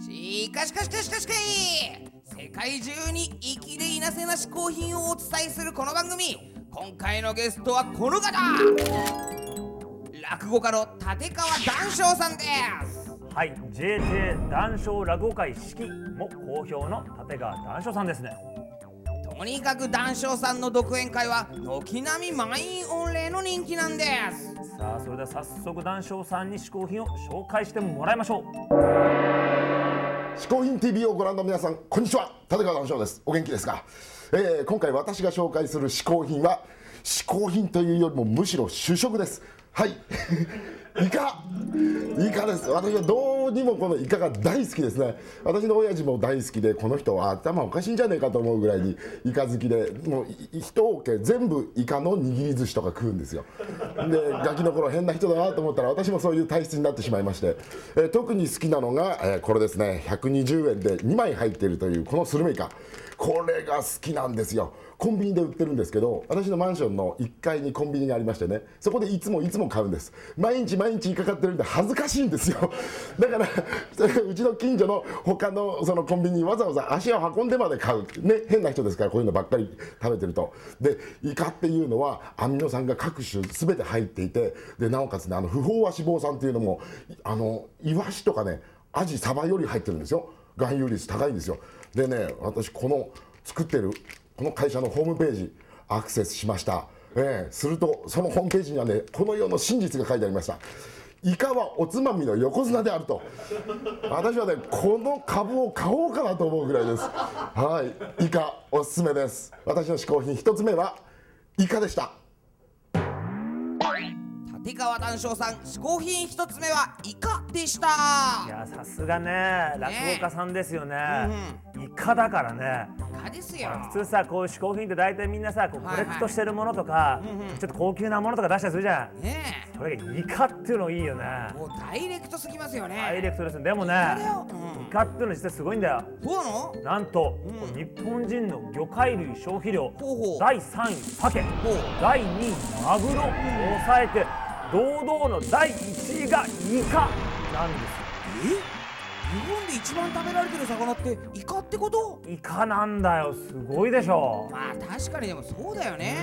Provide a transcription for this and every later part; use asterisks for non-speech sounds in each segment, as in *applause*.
しかしかしかしかしかい世界中に生きでいなせな嗜好品をお伝えするこの番組。今回のゲストはこの方。落語家の立川談笑さんです。はい、JJ 談笑落語会式も好評の立川談笑さんですね。とにかく談笑さんの独演会は軒並み満員御礼の人気なんです。さあ、それでは早速談笑さんに嗜好品を紹介してもらいましょう。嗜好品 TV をご覧の皆さんこんにちは。立川談笑です。お元気ですか、えー今回私が紹介する嗜好品は嗜好品というよりもむしろ主食です。はい。イカイカです。私はどうにもこのイカが大好きですね。私の親父も大好きでこの人は頭おかしいんじゃねえかと思うぐらいにイカ好きでもうい一桶全部イカの握り寿司とか食うんですよ。でガキの頃変な人だなと思ったら私もそういう体質になってしまいまして、えー特に好きなのが、えーこれですね。120円で2枚入っているというこのスルメイカ。これが好きなんですよ。コンビニで売ってるんですけど私のマンションの1階にコンビニがありましてねそこでいつもいつも買うんです。毎日毎日イカ買ってるんで恥ずかしいんですよ。*laughs* だから *laughs* うちの近所の他のそのコンビニにわざわざ足を運んでまで買うね変な人ですからこういうのばっかり食べてると。でイカっていうのはアミノ酸が各種全て入っていてでなおかつねあの不飽和脂肪酸っていうのもあのイワシとかねアジサバより入ってるんですよ。含有率高いんですよ。でね私この作ってるこの会社のホームページアクセスしました、ええするとそのホームページにはねこの世の真実が書いてありました。イカはおつまみの横綱であると。私はねこの株を買おうかなと思うぐらいです。はいイカおすすめです。私の嗜好品1つ目はイカでした。立川談笑さん嗜好品一つ目はイカでした。いや、さすがね、落語家さんですよね。イカだからね。イカですよ。普通さ、こういう嗜好品って大体みんなさ、こうコレクトしてるものとか、ちょっと高級なものとか出したりするじゃん。ねそれがイカっていうのいいよね。え。もうダイレクトすぎますよね。ダイレクトですでもねイカっていうの実はすごいんだよ。そうなの？なんと、日本人の魚介類消費量第3位鮭。第2位マグロを抑えて堂々の第1位がイカなんでえ？日本で一番食べられてる魚ってイカってこと？すよイカなんだよ。すごいでしょ。まあ確かにでもそうだよね、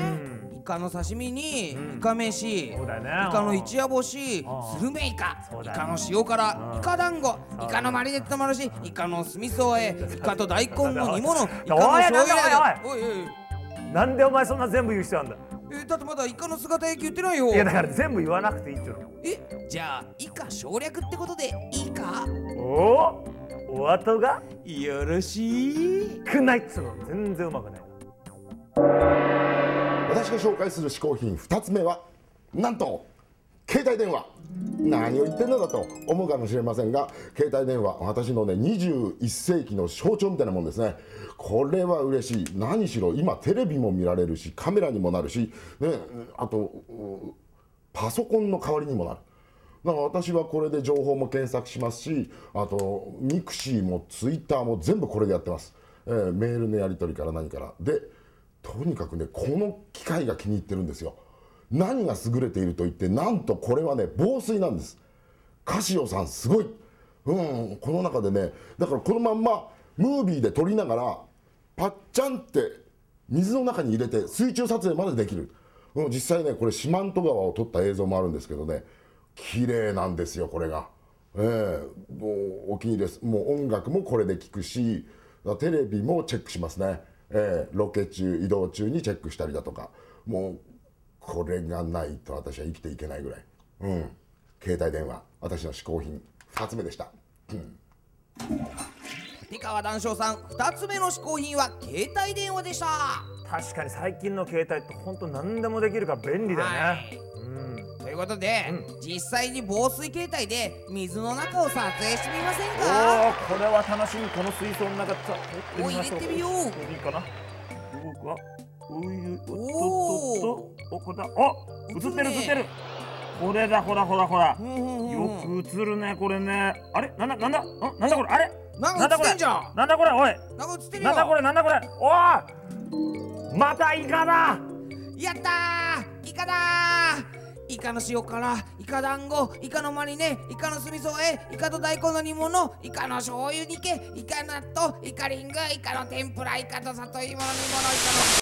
うん。イカの刺身に、ん。イカ飯そうだよね。イカの一夜干しうん。スルメイカ。そうだよイカの塩辛うん。イカ団子うイカのマリネットもあるしイカの酢味噌和えイカと大根の煮物イカの醤油なんだおいおいおい。なんでお前そんな全部言う必要なんだ？えだってまだイカの姿焼き言ってないよ。いやだから全部言わなくていいっていうの。えじゃあイカ省略ってことでいいか？おおお後が？よろしい。くないっつうの。全然うまくない。私が紹介する嗜好品2つ目はなんと携帯電話。何を言ってんのだと思うかもしれませんが携帯電話私のね21世紀の象徴みたいなもんですね。これは嬉しい。何しろ今テレビも見られるしカメラにもなるし、ね、あとパソコンの代わりにもなる。だから私はこれで情報も検索しますしあとミクシーもツイッターも全部これでやってます、えーメールのやり取りから何から。でとにかくねこの機械が気に入ってるんですよ。何が優れていると言ってなんとこれはね防水なんです。カシオさんすごい。うんこの中でねだからこのまんまムービーで撮りながらパッチャンって水の中に入れて水中撮影までできる、うん、実際ねこれ四万十川を撮った映像もあるんですけどね。綺麗なんですよこれが。ええもうお気に入りです。もう音楽もこれで聞くしテレビもチェックしますね、ええロケ中移動中にチェックしたりだとか。もうこれがないと私は生きていけないぐらい。うん。携帯電話。私の嗜好品。2つ目でした。立川談笑さん。2つ目の嗜好品は携帯電話でした。確かに最近の携帯って本当何でもできるから便利だよね、はい。うん。えいうことで、う実際に防水形態で水の中を撮影してみませんおか？おこれは楽しみ。この水槽の中さお入れてみよう。いいかな。動くわおいおっとっとっおとおこれだお映ってる映ってる。これだほらほらほら。よく映るねこれね。あれ？なんだなんだ？ん？なんだこれ？あれ？なんだこれ？なんだこれ？おい。なんか映ってるよ。なんだこれ？なんだこれ？おおまたイカだ。やったー。イカだー。イカの塩辛イカ団子イカのマリネイカの酢味噌えイカと大根の煮物イカの醤油煮けイカ納豆イカリングイカの天ぷらイカと里芋の煮物イカの